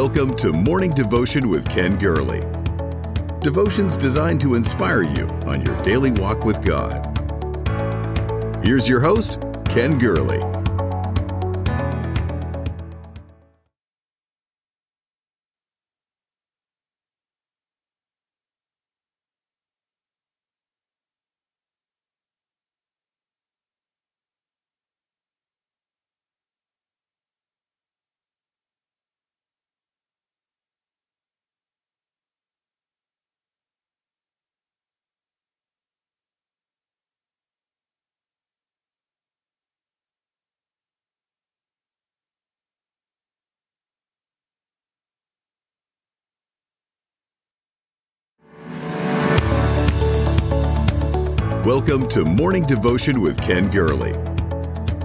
Welcome to Morning Devotion with Ken Gurley. Devotions designed to inspire you on your daily walk with God. Here's your host, Ken Gurley. Welcome to Morning Devotion with Ken Gurley.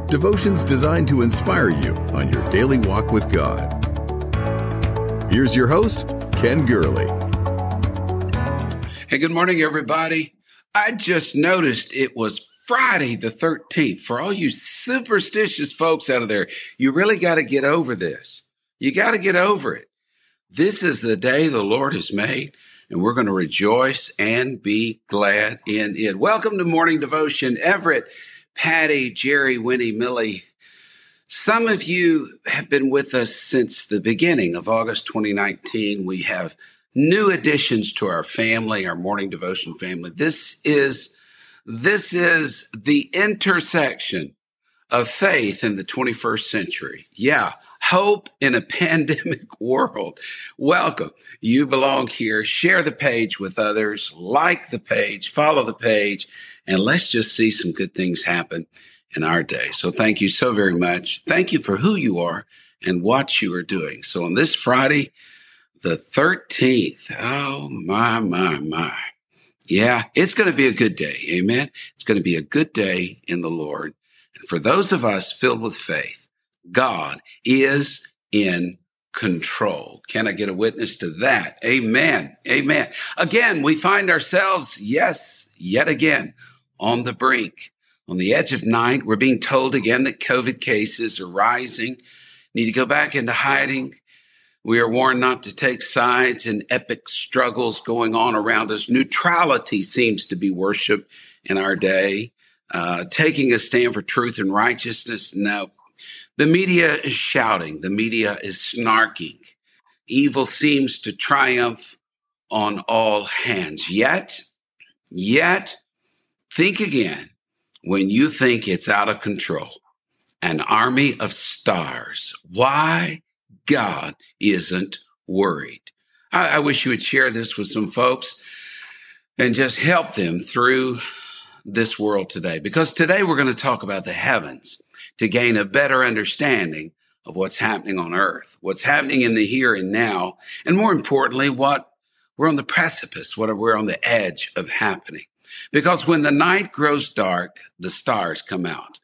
Devotions designed to inspire you on your daily walk with God. Here's your host, Ken Gurley. Hey, good morning, everybody. I just noticed it was Friday the 13th. For all you superstitious folks out of there, you really got to get over this. You got to get over it. This is the day the Lord has made and we're going to rejoice and be glad in it. Welcome to Morning Devotion. Everett, Patty, Jerry, Winnie, Millie. Some of you have been with us since the beginning of August 2019. We have new additions to our family, our morning devotion family. This is this is the intersection of faith in the 21st century. Yeah, hope in a pandemic world. Welcome. You belong here. Share the page with others, like the page, follow the page, and let's just see some good things happen in our day. So thank you so very much. Thank you for who you are and what you are doing. So on this Friday, the 13th, oh my, my, my. Yeah, it's going to be a good day. Amen. It's going to be a good day in the Lord. And for those of us filled with faith, God is in control. Can I get a witness to that? Amen. Amen. Again, we find ourselves, yes, yet again, on the brink, on the edge of night. We're being told again that COVID cases are rising, need to go back into hiding. We are warned not to take sides in epic struggles going on around us. Neutrality seems to be worship in our day. Uh, taking a stand for truth and righteousness. No, the media is shouting, the media is snarking. Evil seems to triumph on all hands. Yet, yet, think again when you think it's out of control. An army of stars. Why God isn't worried. I, I wish you would share this with some folks and just help them through this world today. Because today we're going to talk about the heavens to gain a better understanding of what's happening on earth, what's happening in the here and now, and more importantly, what we're on the precipice, what we're on the edge of happening. Because when the night grows dark, the stars come out.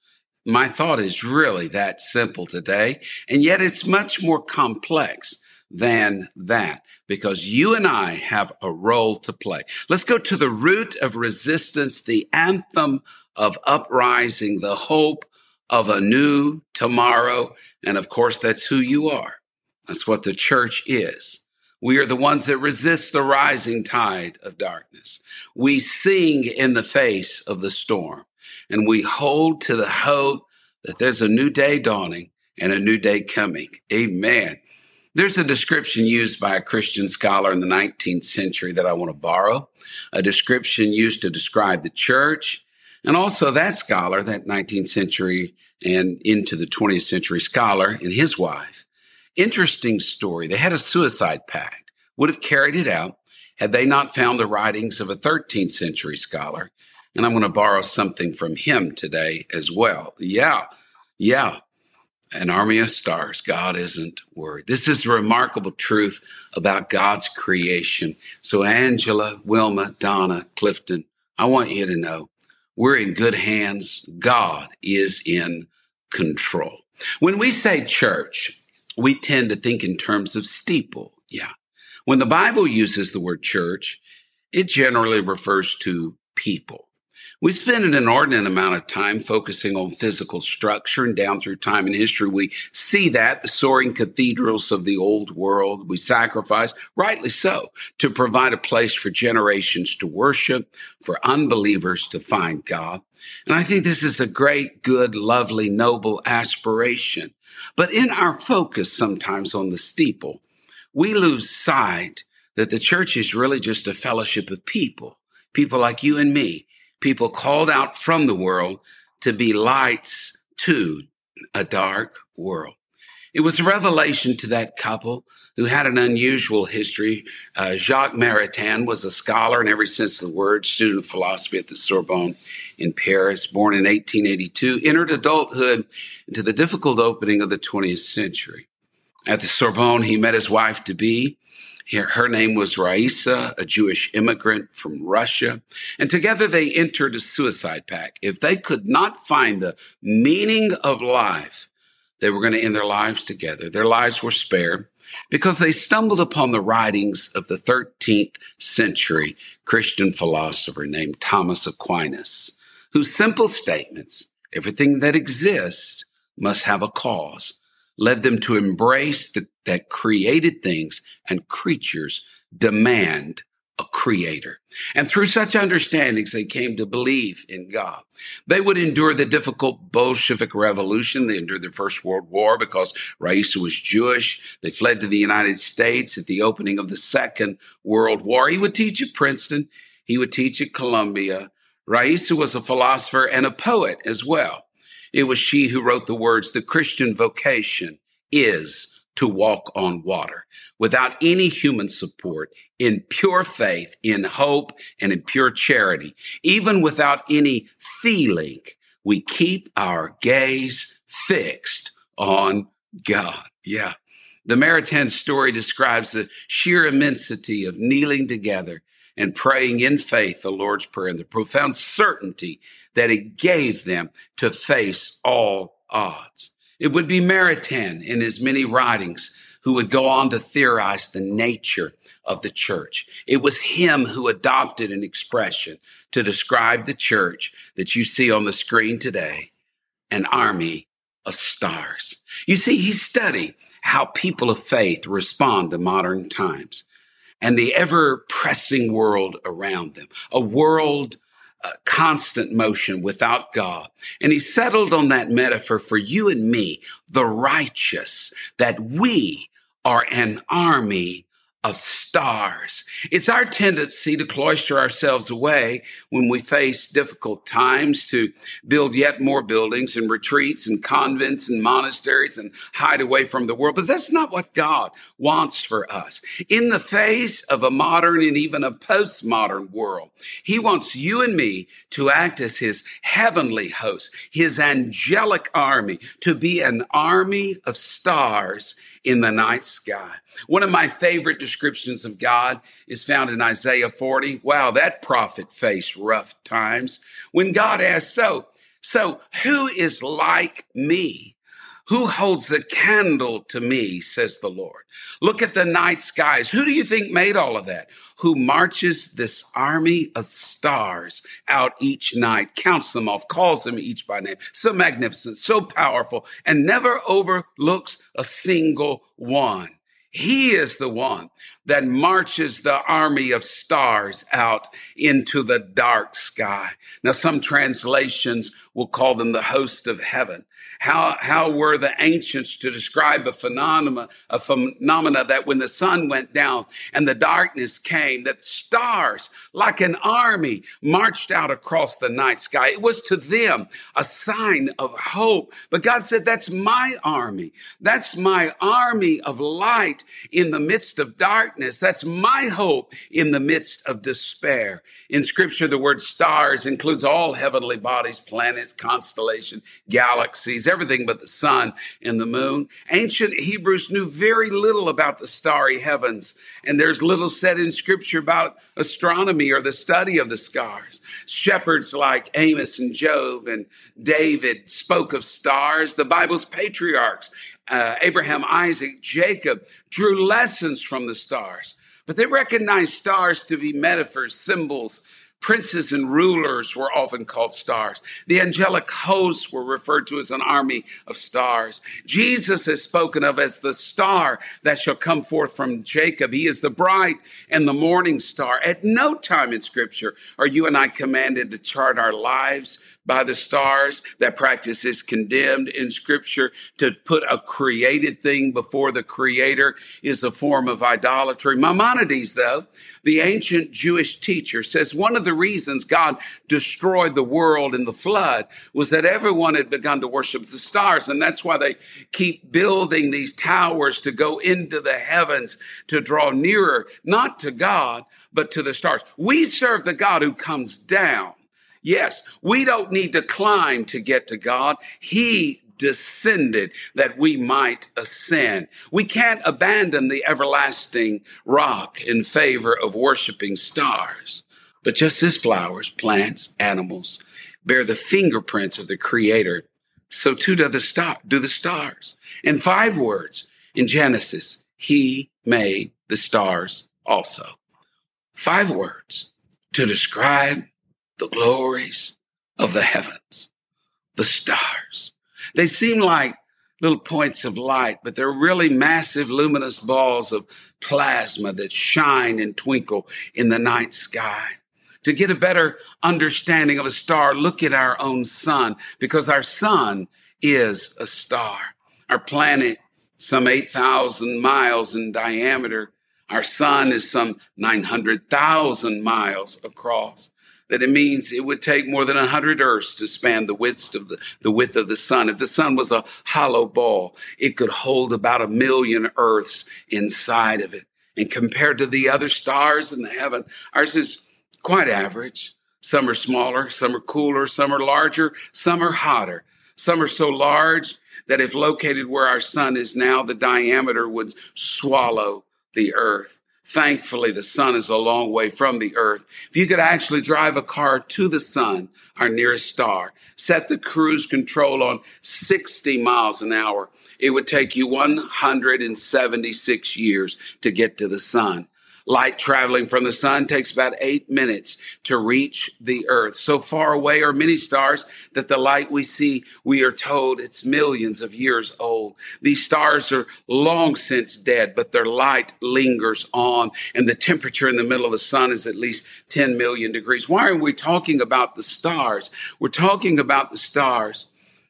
My thought is really that simple today, and yet it's much more complex than that because you and I have a role to play. Let's go to the root of resistance, the anthem of uprising, the hope of a new tomorrow. And of course, that's who you are. That's what the church is. We are the ones that resist the rising tide of darkness. We sing in the face of the storm and we hold to the hope that there's a new day dawning and a new day coming. Amen. There's a description used by a Christian scholar in the 19th century that I want to borrow, a description used to describe the church and also that scholar, that 19th century and into the 20th century scholar and his wife. Interesting story. They had a suicide pact, would have carried it out had they not found the writings of a 13th century scholar. And I'm going to borrow something from him today as well. Yeah, yeah. An army of stars. God isn't worried. This is a remarkable truth about God's creation. So, Angela, Wilma, Donna, Clifton, I want you to know we're in good hands. God is in control. When we say church, we tend to think in terms of steeple. Yeah. When the Bible uses the word church, it generally refers to people. We spend an inordinate amount of time focusing on physical structure and down through time and history. We see that the soaring cathedrals of the old world. We sacrifice, rightly so, to provide a place for generations to worship, for unbelievers to find God. And I think this is a great, good, lovely, noble aspiration. But in our focus sometimes on the steeple, we lose sight that the church is really just a fellowship of people, people like you and me people called out from the world to be lights to a dark world. It was a revelation to that couple who had an unusual history. Uh, Jacques Maritain was a scholar in every sense of the word, student of philosophy at the Sorbonne in Paris, born in 1882, entered adulthood into the difficult opening of the 20th century. At the Sorbonne, he met his wife to be, her name was Raisa, a Jewish immigrant from Russia. And together they entered a suicide pact. If they could not find the meaning of life, they were going to end their lives together. Their lives were spared because they stumbled upon the writings of the 13th century Christian philosopher named Thomas Aquinas, whose simple statements, everything that exists must have a cause, led them to embrace the, that created things and creatures demand a creator. And through such understandings, they came to believe in God. They would endure the difficult Bolshevik Revolution. They endured the First World War because Raisa was Jewish. They fled to the United States at the opening of the Second World War. He would teach at Princeton. He would teach at Columbia. Raisa was a philosopher and a poet as well. It was she who wrote the words, the Christian vocation is to walk on water without any human support in pure faith, in hope, and in pure charity. Even without any feeling, we keep our gaze fixed on God. Yeah. The Maritain story describes the sheer immensity of kneeling together and praying in faith the Lord's Prayer and the profound certainty that it gave them to face all odds. It would be Maritain in his many writings who would go on to theorize the nature of the church. It was him who adopted an expression to describe the church that you see on the screen today an army of stars. You see, he studied how people of faith respond to modern times and the ever pressing world around them, a world uh, constant motion without God. And he settled on that metaphor for you and me, the righteous, that we are an army of stars. It's our tendency to cloister ourselves away when we face difficult times to build yet more buildings and retreats and convents and monasteries and hide away from the world. But that's not what God wants for us. In the face of a modern and even a postmodern world, He wants you and me to act as His heavenly host, His angelic army, to be an army of stars in the night sky. One of my favorite descriptions of God is found in Isaiah 40. Wow, that prophet faced rough times when God asked, So, so who is like me? Who holds the candle to me, says the Lord? Look at the night skies. Who do you think made all of that? Who marches this army of stars out each night, counts them off, calls them each by name. So magnificent, so powerful, and never overlooks a single one. He is the one that marches the army of stars out into the dark sky. Now, some translations will call them the host of heaven. How, how were the ancients to describe a phenomena, a phenomena that when the sun went down and the darkness came, that stars like an army marched out across the night sky. It was to them a sign of hope. But God said, that's my army. That's my army of light in the midst of darkness. That's my hope in the midst of despair. In scripture, the word stars includes all heavenly bodies, planets, constellations, galaxies, everything but the sun and the moon. Ancient Hebrews knew very little about the starry heavens, and there's little said in scripture about astronomy or the study of the stars. Shepherds like Amos and Job and David spoke of stars. The Bible's patriarchs, uh, Abraham, Isaac, Jacob, drew lessons from the stars. But they recognized stars to be metaphors, symbols Princes and rulers were often called stars. The angelic hosts were referred to as an army of stars. Jesus is spoken of as the star that shall come forth from Jacob. He is the bright and the morning star. At no time in scripture are you and I commanded to chart our lives by the stars. That practice is condemned in scripture. To put a created thing before the creator is a form of idolatry. Maimonides, though, the ancient Jewish teacher, says one of the reasons God destroyed the world in the flood was that everyone had begun to worship the stars. And that's why they keep building these towers to go into the heavens to draw nearer, not to God, but to the stars. We serve the God who comes down Yes, we don't need to climb to get to God. He descended that we might ascend. We can't abandon the everlasting rock in favor of worshiping stars. But just as flowers, plants, animals bear the fingerprints of the creator, so too do the star, do the stars. In five words in Genesis, he made the stars also. Five words to describe the glories of the heavens, the stars. They seem like little points of light, but they're really massive luminous balls of plasma that shine and twinkle in the night sky. To get a better understanding of a star, look at our own sun, because our sun is a star. Our planet, some 8,000 miles in diameter. Our sun is some 900,000 miles across that it means it would take more than a hundred earths to span the width of the, the width of the sun. If the sun was a hollow ball, it could hold about a million earths inside of it. And compared to the other stars in the heaven, ours is quite average. Some are smaller, some are cooler, some are larger, some are hotter. Some are so large that if located where our sun is now, the diameter would swallow the earth. Thankfully, the sun is a long way from the earth. If you could actually drive a car to the sun, our nearest star, set the cruise control on 60 miles an hour, it would take you 176 years to get to the sun. Light traveling from the sun takes about eight minutes to reach the earth. So far away are many stars that the light we see, we are told it's millions of years old. These stars are long since dead, but their light lingers on and the temperature in the middle of the sun is at least 10 million degrees. Why are we talking about the stars? We're talking about the stars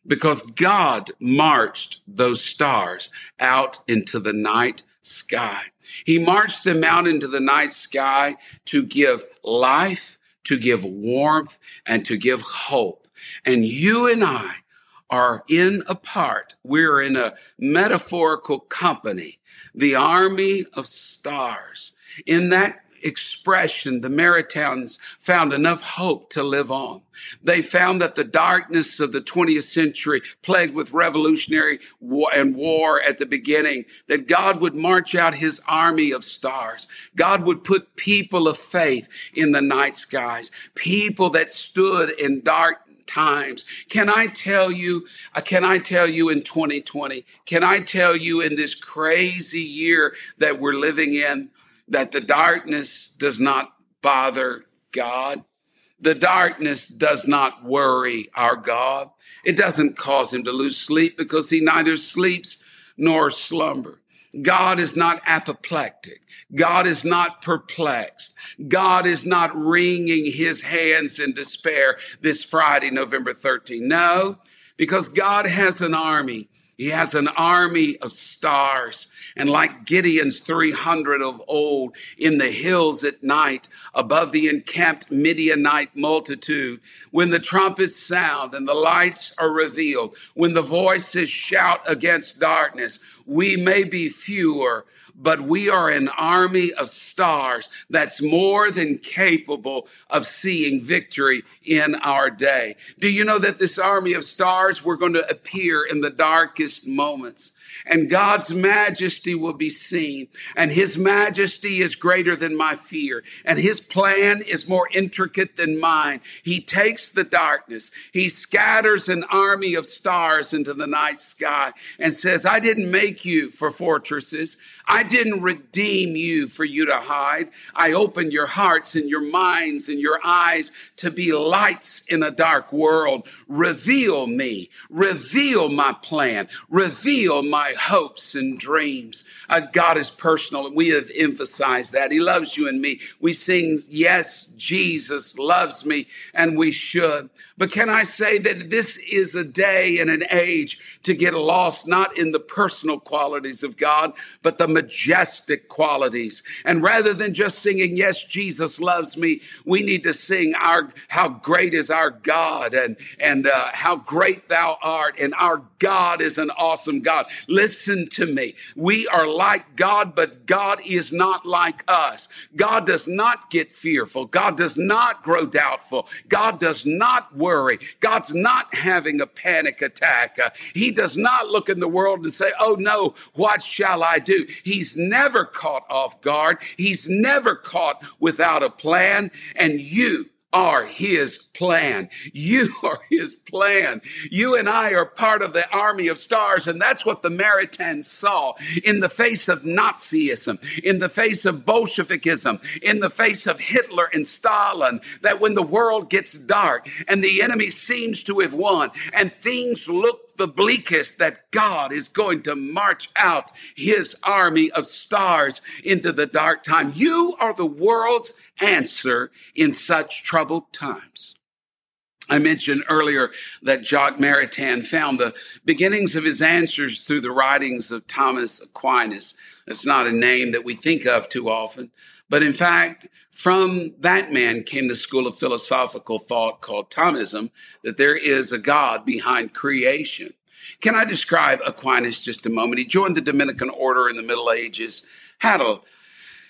because God marched those stars out into the night sky. He marched them out into the night sky to give life, to give warmth, and to give hope. And you and I are in a part, we're in a metaphorical company, the army of stars. In that expression, the Maritains found enough hope to live on. They found that the darkness of the 20th century, plagued with revolutionary war and war at the beginning, that God would march out his army of stars. God would put people of faith in the night skies, people that stood in dark times. Can I tell you, uh, can I tell you in 2020, can I tell you in this crazy year that we're living in, that the darkness does not bother God. The darkness does not worry our God. It doesn't cause him to lose sleep because he neither sleeps nor slumber. God is not apoplectic. God is not perplexed. God is not wringing his hands in despair this Friday, November 13. No, because God has an army he has an army of stars. And like Gideon's 300 of old in the hills at night above the encamped Midianite multitude, when the trumpets sound and the lights are revealed, when the voices shout against darkness, we may be fewer, but we are an army of stars that's more than capable of seeing victory in our day. Do you know that this army of stars, we're going to appear in the darkest moments? and God's majesty will be seen. And his majesty is greater than my fear, and his plan is more intricate than mine. He takes the darkness, he scatters an army of stars into the night sky and says, I didn't make you for fortresses. I didn't redeem you for you to hide. I opened your hearts and your minds and your eyes to be lights in a dark world. Reveal me. Reveal my plan. Reveal my hopes and dreams. Uh, God is personal, and we have emphasized that. He loves you and me. We sing, Yes, Jesus loves me, and we should. But can I say that this is a day and an age to get lost not in the personal qualities of God, but the majestic qualities. And rather than just singing, Yes, Jesus loves me, we need to sing our how great is our God and, and uh, how great thou art. And our God is an awesome God. Listen to me. We are like God, but God is not like us. God does not get fearful. God does not grow doubtful. God does not worry. God's not having a panic attack. Uh, he does not look in the world and say, Oh no, what shall I do? He's never caught off guard. He's never caught without a plan. And you, are his plan. You are his plan. You and I are part of the army of stars. And that's what the Maritains saw in the face of Nazism, in the face of Bolshevikism, in the face of Hitler and Stalin, that when the world gets dark and the enemy seems to have won and things look the bleakest that God is going to march out his army of stars into the dark time. You are the world's answer in such troubled times. I mentioned earlier that Jacques Maritain found the beginnings of his answers through the writings of Thomas Aquinas. It's not a name that we think of too often, but in fact, from that man came the school of philosophical thought called Thomism, that there is a God behind creation. Can I describe Aquinas just a moment? He joined the Dominican order in the Middle Ages, had a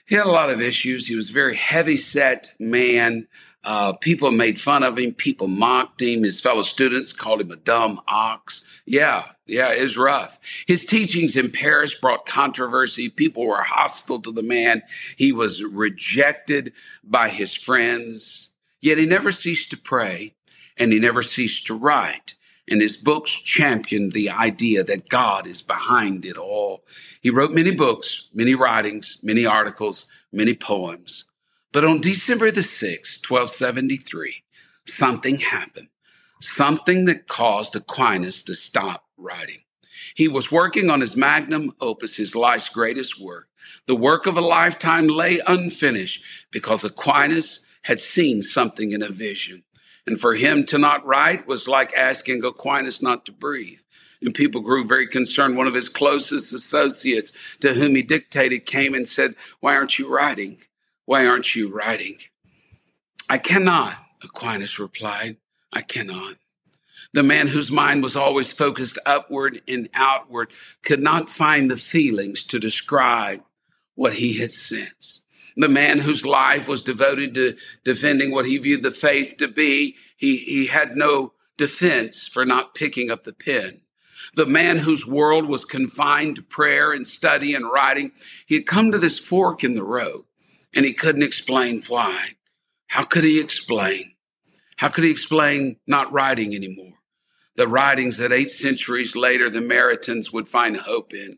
he had a lot of issues. He was a very heavy set man. Uh, people made fun of him. People mocked him. His fellow students called him a dumb ox. Yeah, yeah, it was rough. His teachings in Paris brought controversy. People were hostile to the man. He was rejected by his friends. Yet he never ceased to pray and he never ceased to write and his books championed the idea that God is behind it all. He wrote many books, many writings, many articles, many poems. But on December the 6th, 1273, something happened, something that caused Aquinas to stop writing. He was working on his magnum opus, his life's greatest work. The work of a lifetime lay unfinished because Aquinas had seen something in a vision. And for him to not write was like asking Aquinas not to breathe. And people grew very concerned. One of his closest associates to whom he dictated came and said, Why aren't you writing? Why aren't you writing? I cannot, Aquinas replied. I cannot. The man whose mind was always focused upward and outward could not find the feelings to describe what he had sensed the man whose life was devoted to defending what he viewed the faith to be, he, he had no defense for not picking up the pen. The man whose world was confined to prayer and study and writing, he had come to this fork in the road and he couldn't explain why. How could he explain? How could he explain not writing anymore? The writings that eight centuries later the Maritains would find hope in.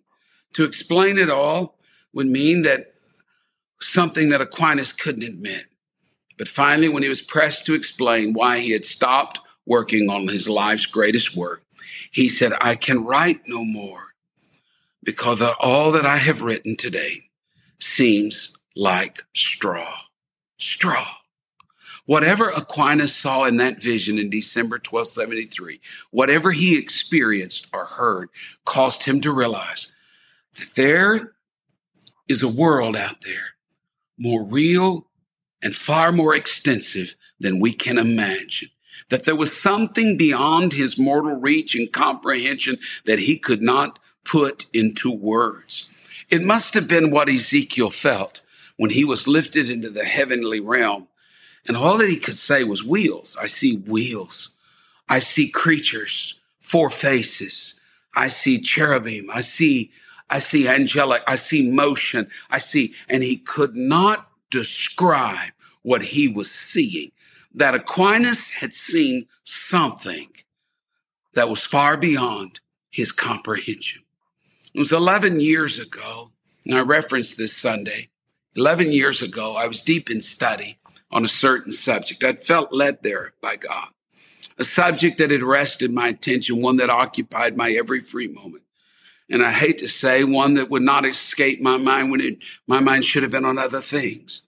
To explain it all would mean that something that Aquinas couldn't admit. But finally, when he was pressed to explain why he had stopped working on his life's greatest work, he said, I can write no more because all that I have written today seems like straw. Straw. Whatever Aquinas saw in that vision in December 1273, whatever he experienced or heard, caused him to realize that there is a world out there more real and far more extensive than we can imagine. That there was something beyond his mortal reach and comprehension that he could not put into words. It must have been what Ezekiel felt when he was lifted into the heavenly realm. And all that he could say was wheels. I see wheels. I see creatures, four faces. I see cherubim. I see I see angelic. I see motion. I see, and he could not describe what he was seeing. That Aquinas had seen something that was far beyond his comprehension. It was 11 years ago, and I referenced this Sunday. 11 years ago, I was deep in study on a certain subject. I'd felt led there by God, a subject that had arrested my attention, one that occupied my every free moment. And I hate to say one that would not escape my mind when it, my mind should have been on other things.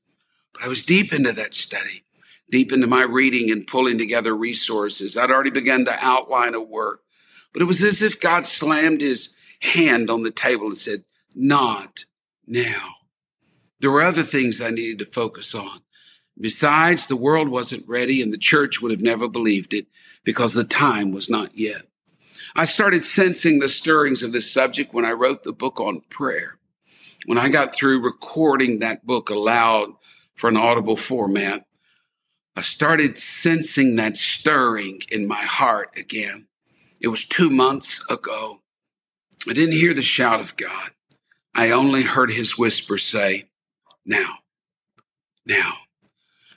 But I was deep into that study, deep into my reading and pulling together resources. I'd already begun to outline a work, but it was as if God slammed his hand on the table and said, Not now. There were other things I needed to focus on. Besides, the world wasn't ready and the church would have never believed it because the time was not yet. I started sensing the stirrings of this subject when I wrote the book on prayer. When I got through recording that book aloud for an audible format, I started sensing that stirring in my heart again. It was two months ago. I didn't hear the shout of God. I only heard his whisper say, now, now.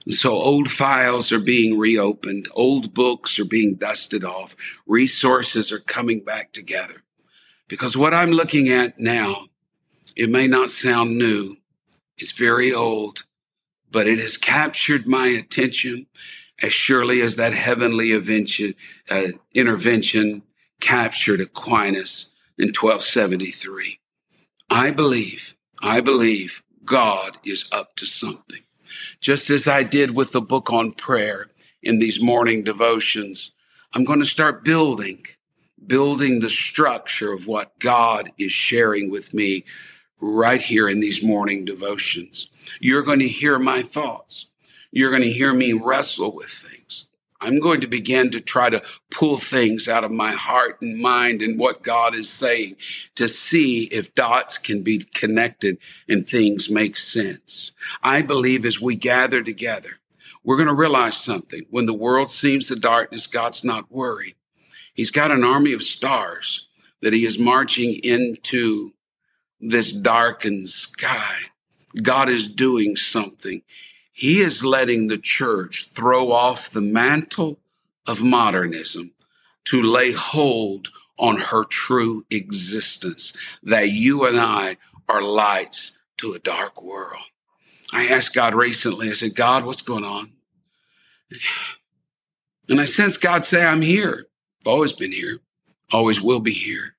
And so old files are being reopened, old books are being dusted off, resources are coming back together. Because what I'm looking at now, it may not sound new, it's very old, but it has captured my attention as surely as that heavenly uh, intervention captured Aquinas in 1273. I believe, I believe God is up to something. Just as I did with the book on prayer in these morning devotions, I'm going to start building, building the structure of what God is sharing with me right here in these morning devotions. You're going to hear my thoughts. You're going to hear me wrestle with things. I'm going to begin to try to pull things out of my heart and mind and what God is saying to see if dots can be connected and things make sense. I believe as we gather together, we're going to realize something. When the world seems the darkness, God's not worried. He's got an army of stars that he is marching into this darkened sky. God is doing something. He is letting the church throw off the mantle of modernism to lay hold on her true existence, that you and I are lights to a dark world. I asked God recently, I said, God, what's going on? And I sense God say, I'm here. I've always been here, always will be here.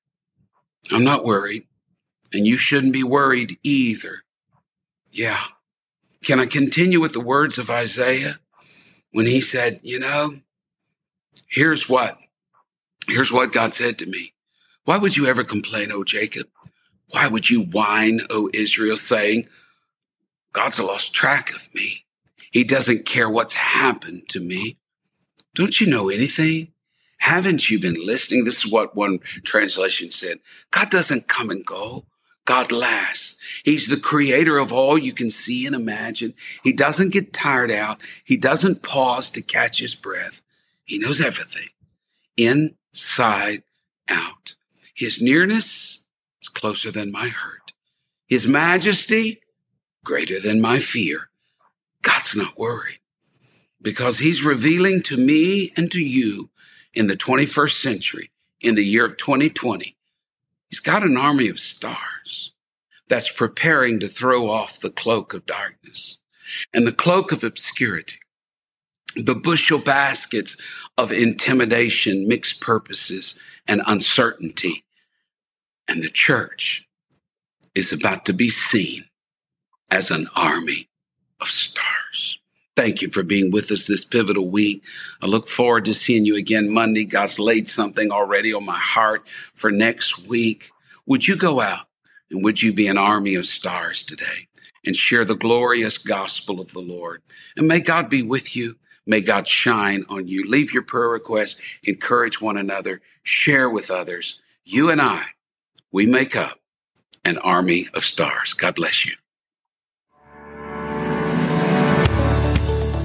I'm not worried. And you shouldn't be worried either. Yeah. Can I continue with the words of Isaiah when he said, you know, here's what, here's what God said to me. Why would you ever complain, O Jacob? Why would you whine, O Israel, saying, God's lost track of me. He doesn't care what's happened to me. Don't you know anything? Haven't you been listening? This is what one translation said. God doesn't come and go. God lasts. He's the creator of all you can see and imagine. He doesn't get tired out. He doesn't pause to catch his breath. He knows everything inside out. His nearness is closer than my hurt. His majesty greater than my fear. God's not worried because he's revealing to me and to you in the 21st century, in the year of 2020, He's got an army of stars that's preparing to throw off the cloak of darkness and the cloak of obscurity, the bushel baskets of intimidation, mixed purposes, and uncertainty. And the church is about to be seen as an army of stars. Thank you for being with us this pivotal week. I look forward to seeing you again Monday. God's laid something already on my heart for next week. Would you go out and would you be an army of stars today and share the glorious gospel of the Lord? And may God be with you. May God shine on you. Leave your prayer requests, encourage one another, share with others. You and I, we make up an army of stars. God bless you.